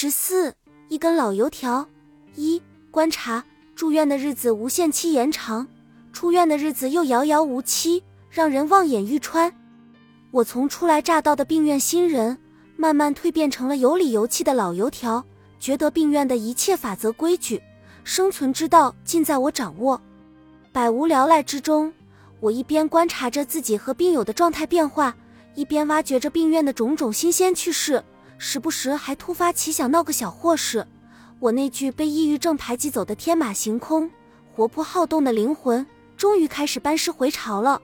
十四，一根老油条。一观察住院的日子无限期延长，出院的日子又遥遥无期，让人望眼欲穿。我从初来乍到的病院新人，慢慢蜕变成了有理有气的老油条，觉得病院的一切法则规矩、生存之道尽在我掌握。百无聊赖之中，我一边观察着自己和病友的状态变化，一边挖掘着病院的种种新鲜趣事。时不时还突发奇想闹个小祸事，我那具被抑郁症排挤走的天马行空、活泼好动的灵魂，终于开始班师回朝了。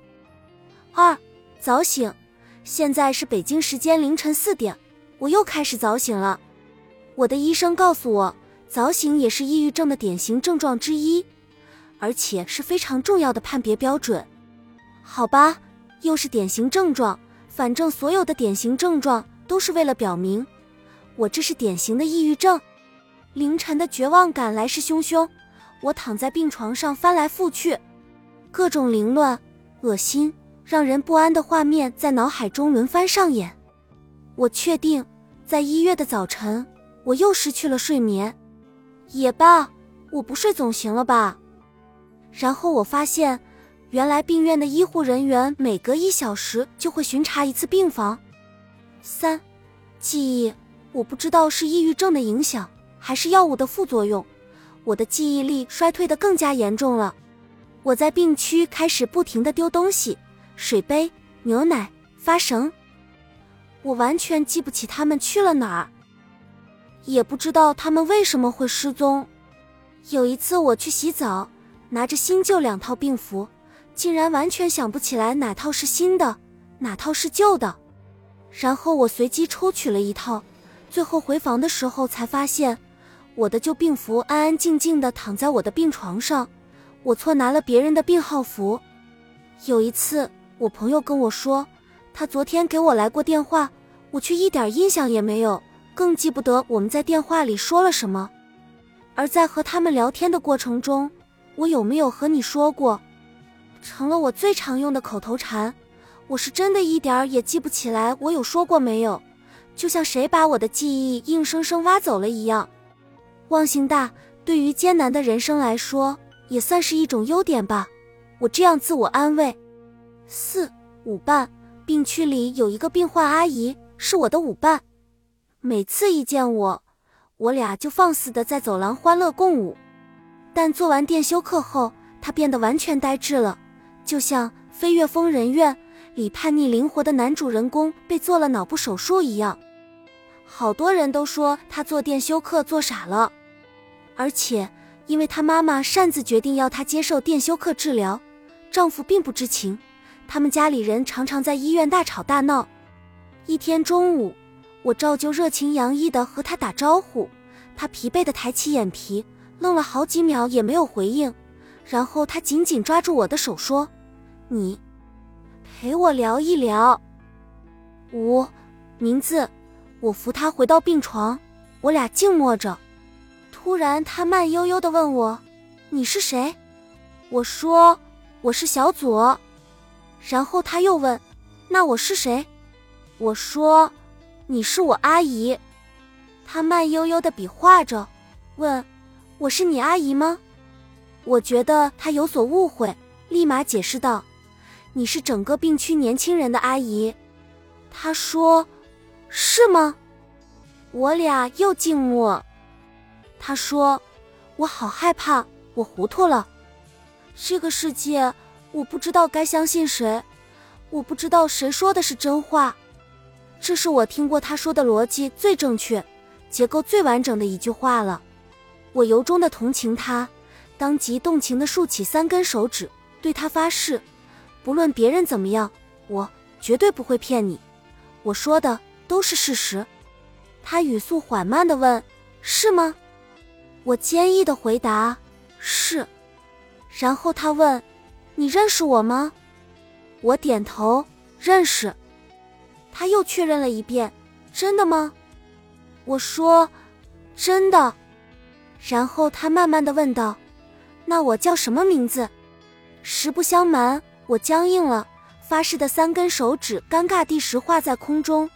二早醒，现在是北京时间凌晨四点，我又开始早醒了。我的医生告诉我，早醒也是抑郁症的典型症状之一，而且是非常重要的判别标准。好吧，又是典型症状，反正所有的典型症状。都是为了表明，我这是典型的抑郁症。凌晨的绝望感来势汹汹，我躺在病床上翻来覆去，各种凌乱、恶心、让人不安的画面在脑海中轮番上演。我确定，在一月的早晨，我又失去了睡眠。也罢，我不睡总行了吧？然后我发现，原来病院的医护人员每隔一小时就会巡查一次病房。三，记忆，我不知道是抑郁症的影响还是药物的副作用，我的记忆力衰退的更加严重了。我在病区开始不停的丢东西，水杯、牛奶、发绳，我完全记不起他们去了哪儿，也不知道他们为什么会失踪。有一次我去洗澡，拿着新旧两套病服，竟然完全想不起来哪套是新的，哪套是旧的。然后我随机抽取了一套，最后回房的时候才发现，我的旧病服安安静静的躺在我的病床上，我错拿了别人的病号服。有一次，我朋友跟我说，他昨天给我来过电话，我却一点印象也没有，更记不得我们在电话里说了什么。而在和他们聊天的过程中，我有没有和你说过，成了我最常用的口头禅。我是真的一点儿也记不起来，我有说过没有？就像谁把我的记忆硬生生挖走了一样。忘性大，对于艰难的人生来说，也算是一种优点吧。我这样自我安慰。四舞伴，病区里有一个病患阿姨，是我的舞伴。每次一见我，我俩就放肆的在走廊欢乐共舞。但做完电休课后，她变得完全呆滞了，就像《飞越疯人院》。里叛逆灵活的男主人公被做了脑部手术一样，好多人都说他做电休克做傻了，而且因为他妈妈擅自决定要他接受电休克治疗，丈夫并不知情，他们家里人常常在医院大吵大闹。一天中午，我照旧热情洋溢地和他打招呼，他疲惫地抬起眼皮，愣了好几秒也没有回应，然后他紧紧抓住我的手说：“你。”陪我聊一聊。五，名字，我扶他回到病床，我俩静默着。突然，他慢悠悠的问我：“你是谁？”我说：“我是小左。”然后他又问：“那我是谁？”我说：“你是我阿姨。”他慢悠悠的比划着，问：“我是你阿姨吗？”我觉得他有所误会，立马解释道。你是整个病区年轻人的阿姨，他说：“是吗？”我俩又静默。他说：“我好害怕，我糊涂了。这个世界，我不知道该相信谁，我不知道谁说的是真话。这是我听过他说的逻辑最正确、结构最完整的一句话了。我由衷的同情他，当即动情的竖起三根手指，对他发誓。”不论别人怎么样，我绝对不会骗你。我说的都是事实。他语速缓慢的问：“是吗？”我坚毅的回答：“是。”然后他问：“你认识我吗？”我点头：“认识。”他又确认了一遍：“真的吗？”我说：“真的。”然后他慢慢的问道：“那我叫什么名字？”实不相瞒。我僵硬了，发誓的三根手指尴尬地石化在空中。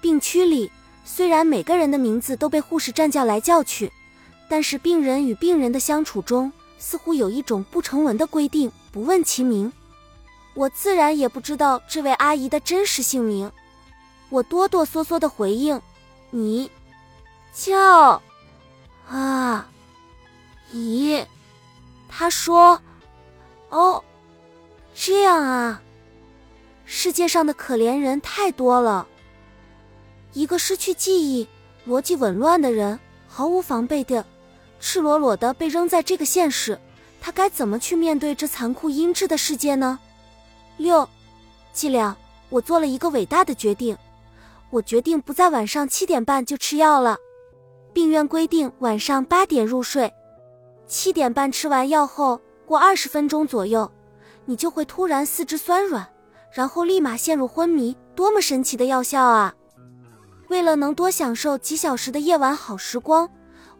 病区里，虽然每个人的名字都被护士站叫来叫去，但是病人与病人的相处中，似乎有一种不成文的规定：不问其名。我自然也不知道这位阿姨的真实姓名。我哆哆嗦嗦的回应：“你叫啊，姨。”她说：“哦，这样啊。世界上的可怜人太多了。一个失去记忆、逻辑紊乱的人，毫无防备的、赤裸裸的被扔在这个现实，他该怎么去面对这残酷阴质的世界呢？”六，伎俩，我做了一个伟大的决定。我决定不在晚上七点半就吃药了。病院规定晚上八点入睡，七点半吃完药后，过二十分钟左右，你就会突然四肢酸软，然后立马陷入昏迷。多么神奇的药效啊！为了能多享受几小时的夜晚好时光，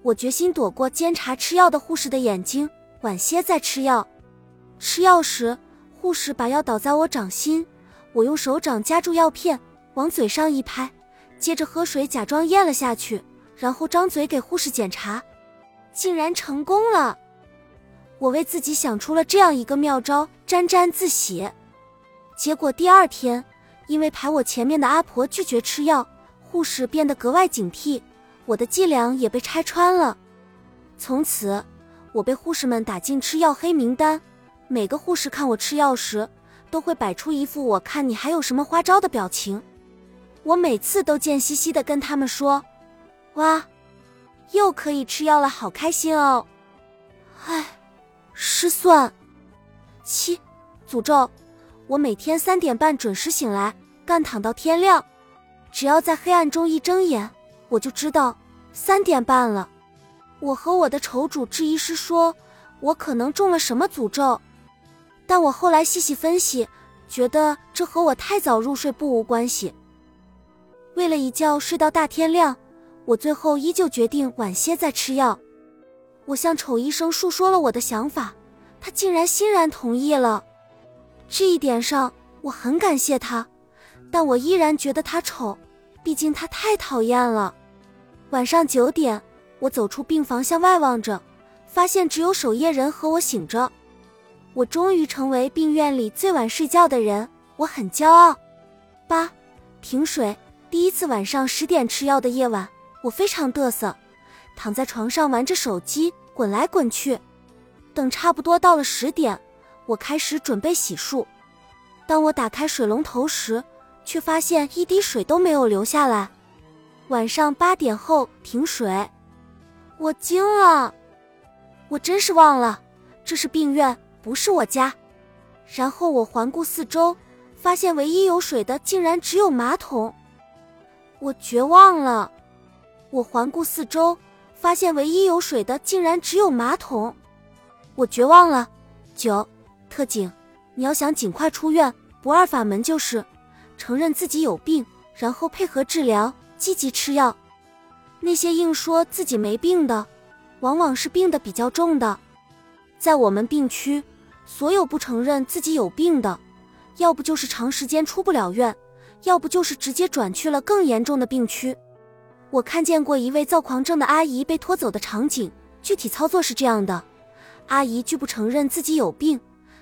我决心躲过监察吃药的护士的眼睛，晚些再吃药。吃药时，护士把药倒在我掌心，我用手掌夹住药片。往嘴上一拍，接着喝水，假装咽了下去，然后张嘴给护士检查，竟然成功了。我为自己想出了这样一个妙招，沾沾自喜。结果第二天，因为排我前面的阿婆拒绝吃药，护士变得格外警惕，我的伎俩也被拆穿了。从此，我被护士们打进吃药黑名单。每个护士看我吃药时，都会摆出一副我看你还有什么花招的表情。我每次都贱兮兮的跟他们说：“哇，又可以吃药了，好开心哦！”唉，失算。七，诅咒，我每天三点半准时醒来，干躺到天亮。只要在黑暗中一睁眼，我就知道三点半了。我和我的仇主治医师说，我可能中了什么诅咒，但我后来细细分析，觉得这和我太早入睡不无关系。为了一觉睡到大天亮，我最后依旧决定晚些再吃药。我向丑医生述说了我的想法，他竟然欣然同意了。这一点上我很感谢他，但我依然觉得他丑，毕竟他太讨厌了。晚上九点，我走出病房向外望着，发现只有守夜人和我醒着。我终于成为病院里最晚睡觉的人，我很骄傲。八，停水。第一次晚上十点吃药的夜晚，我非常嘚瑟，躺在床上玩着手机，滚来滚去。等差不多到了十点，我开始准备洗漱。当我打开水龙头时，却发现一滴水都没有流下来。晚上八点后停水，我惊了，我真是忘了这是病院，不是我家。然后我环顾四周，发现唯一有水的竟然只有马桶。我绝望了，我环顾四周，发现唯一有水的竟然只有马桶。我绝望了。九，特警，你要想尽快出院，不二法门就是承认自己有病，然后配合治疗，积极吃药。那些硬说自己没病的，往往是病的比较重的。在我们病区，所有不承认自己有病的，要不就是长时间出不了院。要不就是直接转去了更严重的病区。我看见过一位躁狂症的阿姨被拖走的场景，具体操作是这样的：阿姨拒不承认自己有病，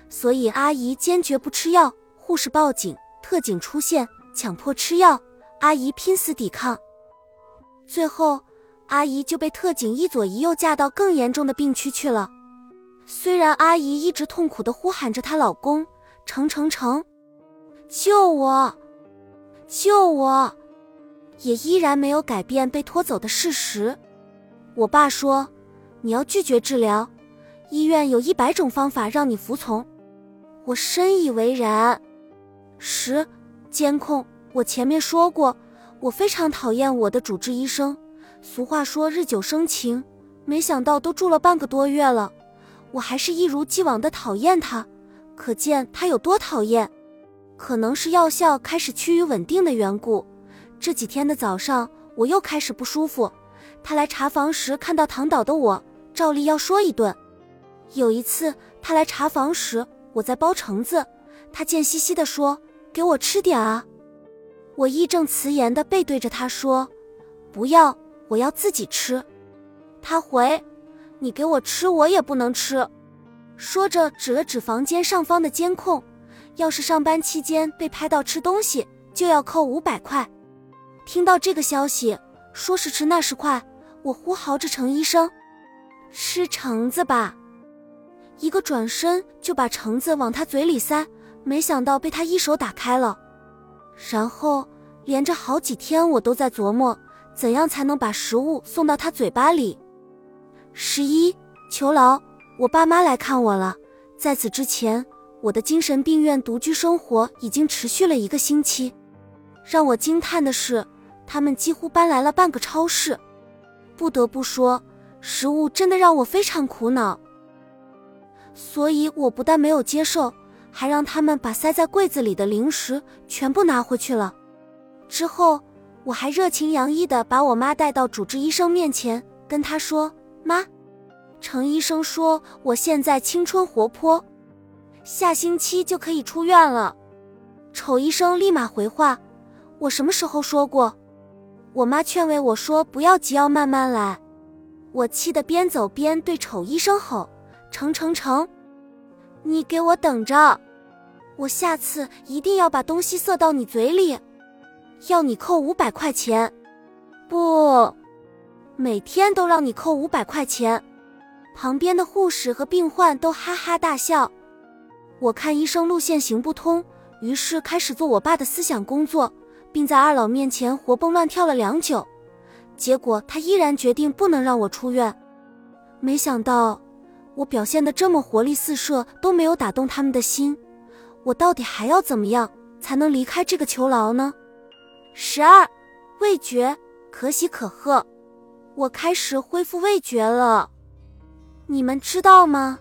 所以阿姨坚决不吃药。护士报警，特警出现，强迫吃药，阿姨拼死抵抗，最后阿姨就被特警一左一右架到更严重的病区去了。虽然阿姨一直痛苦地呼喊着她老公程程程，救我！救我！也依然没有改变被拖走的事实。我爸说：“你要拒绝治疗，医院有一百种方法让你服从。”我深以为然。十监控，我前面说过，我非常讨厌我的主治医生。俗话说日久生情，没想到都住了半个多月了，我还是一如既往的讨厌他，可见他有多讨厌。可能是药效开始趋于稳定的缘故，这几天的早上我又开始不舒服。他来查房时看到躺倒的我，照例要说一顿。有一次他来查房时，我在包橙子，他贱兮兮地说：“给我吃点啊！”我义正辞严地背对着他说：“不要，我要自己吃。”他回：“你给我吃，我也不能吃。”说着指了指房间上方的监控，要是上班期间被拍到吃东西，就要扣五百块。听到这个消息，说时迟那时快，我呼嚎着程医生：“吃橙子吧！”一个转身就把橙子往他嘴里塞，没想到被他一手打开了。然后连着好几天，我都在琢磨怎样才能把食物送到他嘴巴里。十一，求饶。我爸妈来看我了。在此之前，我的精神病院独居生活已经持续了一个星期。让我惊叹的是，他们几乎搬来了半个超市。不得不说，食物真的让我非常苦恼。所以我不但没有接受，还让他们把塞在柜子里的零食全部拿回去了。之后，我还热情洋溢地把我妈带到主治医生面前，跟他说：“妈。”程医生说：“我现在青春活泼，下星期就可以出院了。”丑医生立马回话：“我什么时候说过？”我妈劝慰我说：“不要急，要慢慢来。”我气得边走边对丑医生吼：“程程程，你给我等着！我下次一定要把东西塞到你嘴里，要你扣五百块钱！不，每天都让你扣五百块钱！”旁边的护士和病患都哈哈大笑。我看医生路线行不通，于是开始做我爸的思想工作，并在二老面前活蹦乱跳了良久。结果他依然决定不能让我出院。没想到我表现的这么活力四射，都没有打动他们的心。我到底还要怎么样才能离开这个囚牢呢？十二，味觉可喜可贺，我开始恢复味觉了。你们知道吗？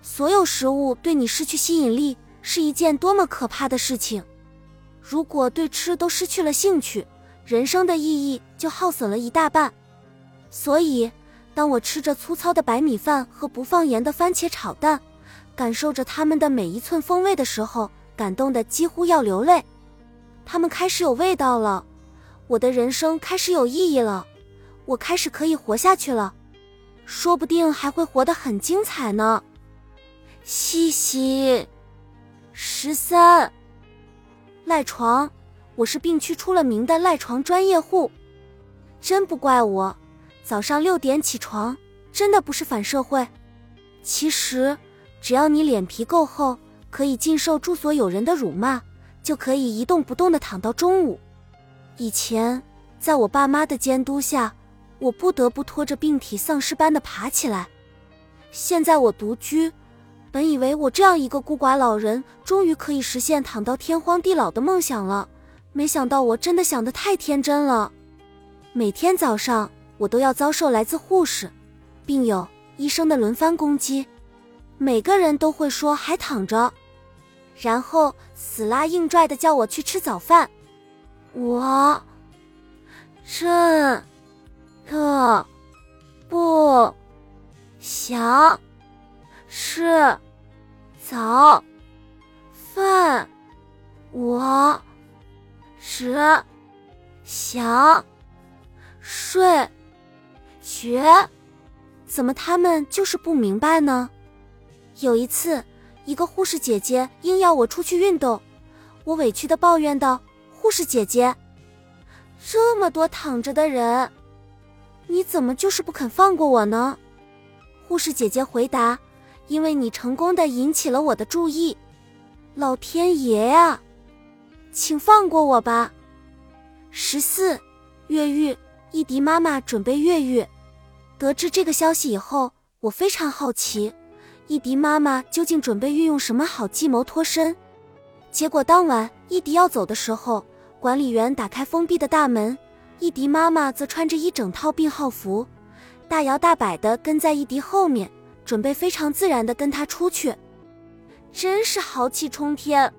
所有食物对你失去吸引力是一件多么可怕的事情。如果对吃都失去了兴趣，人生的意义就耗损了一大半。所以，当我吃着粗糙的白米饭和不放盐的番茄炒蛋，感受着它们的每一寸风味的时候，感动的几乎要流泪。它们开始有味道了，我的人生开始有意义了，我开始可以活下去了。说不定还会活得很精彩呢。嘻嘻，十三，赖床，我是病区出了名的赖床专业户，真不怪我，早上六点起床，真的不是反社会。其实，只要你脸皮够厚，可以禁受住所有人的辱骂，就可以一动不动的躺到中午。以前，在我爸妈的监督下。我不得不拖着病体丧尸般的爬起来。现在我独居，本以为我这样一个孤寡老人，终于可以实现躺到天荒地老的梦想了。没想到我真的想得太天真了。每天早上，我都要遭受来自护士、病友、医生的轮番攻击。每个人都会说还躺着，然后死拉硬拽的叫我去吃早饭。我，这。特不想吃早饭，我只想睡觉。怎么他们就是不明白呢？有一次，一个护士姐姐硬要我出去运动，我委屈的抱怨道：“护士姐姐，这么多躺着的人。”你怎么就是不肯放过我呢？护士姐姐回答：“因为你成功的引起了我的注意。”老天爷呀，请放过我吧！十四，越狱，伊迪妈妈准备越狱。得知这个消息以后，我非常好奇，伊迪妈妈究竟准备运用什么好计谋脱身？结果当晚伊迪要走的时候，管理员打开封闭的大门。伊迪妈妈则穿着一整套病号服，大摇大摆地跟在伊迪后面，准备非常自然地跟他出去，真是豪气冲天。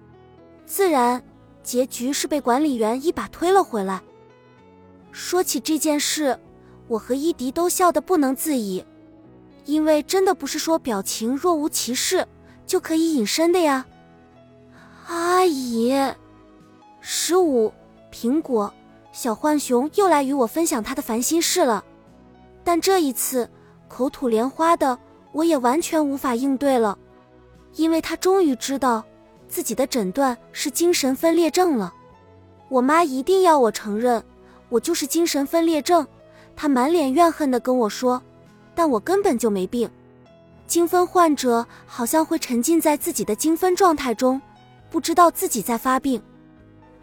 自然，结局是被管理员一把推了回来。说起这件事，我和伊迪都笑得不能自已，因为真的不是说表情若无其事就可以隐身的呀。阿姨，十五苹果。小浣熊又来与我分享他的烦心事了。但这一次，口吐莲花的我也完全无法应对了，因为他终于知道自己的诊断是精神分裂症了。我妈一定要我承认，我就是精神分裂症。她满脸怨恨地跟我说：“但我根本就没病。”精分患者好像会沉浸在自己的精分状态中，不知道自己在发病。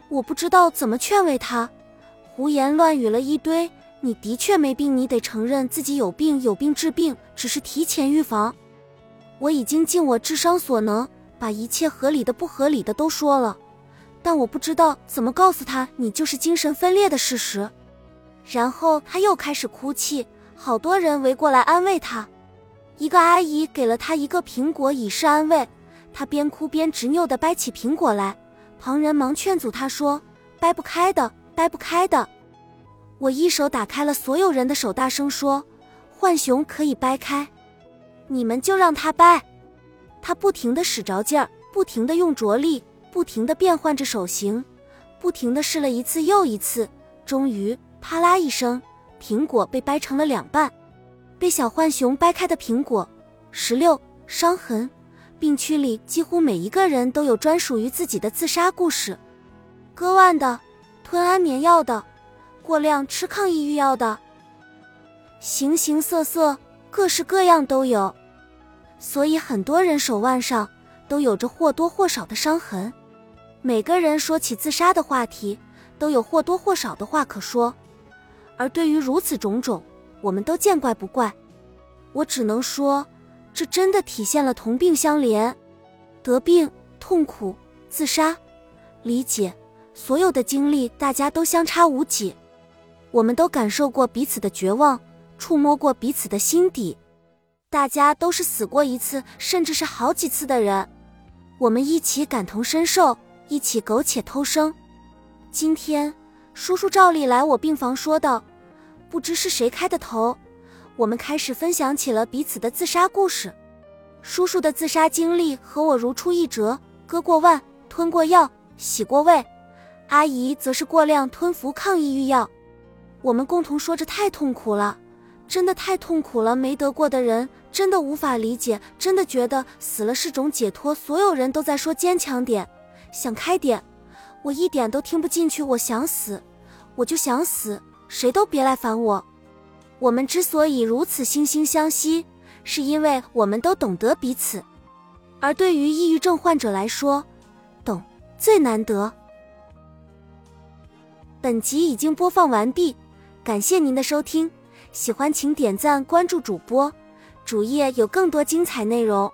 我不知道怎么劝慰他，胡言乱语了一堆。你的确没病，你得承认自己有病，有病治病，只是提前预防。我已经尽我智商所能，把一切合理的、不合理的都说了，但我不知道怎么告诉他你就是精神分裂的事实。然后他又开始哭泣，好多人围过来安慰他。一个阿姨给了他一个苹果以示安慰，他边哭边执拗地掰起苹果来。旁人忙劝阻他说：“掰不开的，掰不开的。”我一手打开了所有人的手，大声说：“浣熊可以掰开，你们就让他掰。”他不停地使着劲儿，不停地用着力，不停地变换着手型，不停地试了一次又一次，终于啪啦一声，苹果被掰成了两半。被小浣熊掰开的苹果，十六伤痕。病区里几乎每一个人都有专属于自己的自杀故事：割腕的，吞安眠药的，过量吃抗抑郁药的，形形色色，各式各样都有。所以很多人手腕上都有着或多或少的伤痕。每个人说起自杀的话题，都有或多或少的话可说。而对于如此种种，我们都见怪不怪，我只能说，这真的体现了同病相怜，得病、痛苦、自杀、理解，所有的经历大家都相差无几，我们都感受过彼此的绝望，触摸过彼此的心底，大家都是死过一次，甚至是好几次的人，我们一起感同身受，一起苟且偷生。今天，叔叔照例来我病房说道。不知是谁开的头，我们开始分享起了彼此的自杀故事。叔叔的自杀经历和我如出一辙，割过腕，吞过药，洗过胃；阿姨则是过量吞服抗抑郁药。我们共同说着太痛苦了，真的太痛苦了。没得过的人真的无法理解，真的觉得死了是种解脱。所有人都在说坚强点，想开点，我一点都听不进去。我想死，我就想死。谁都别来烦我。我们之所以如此惺惺相惜，是因为我们都懂得彼此。而对于抑郁症患者来说，懂最难得。本集已经播放完毕，感谢您的收听。喜欢请点赞关注主播，主页有更多精彩内容。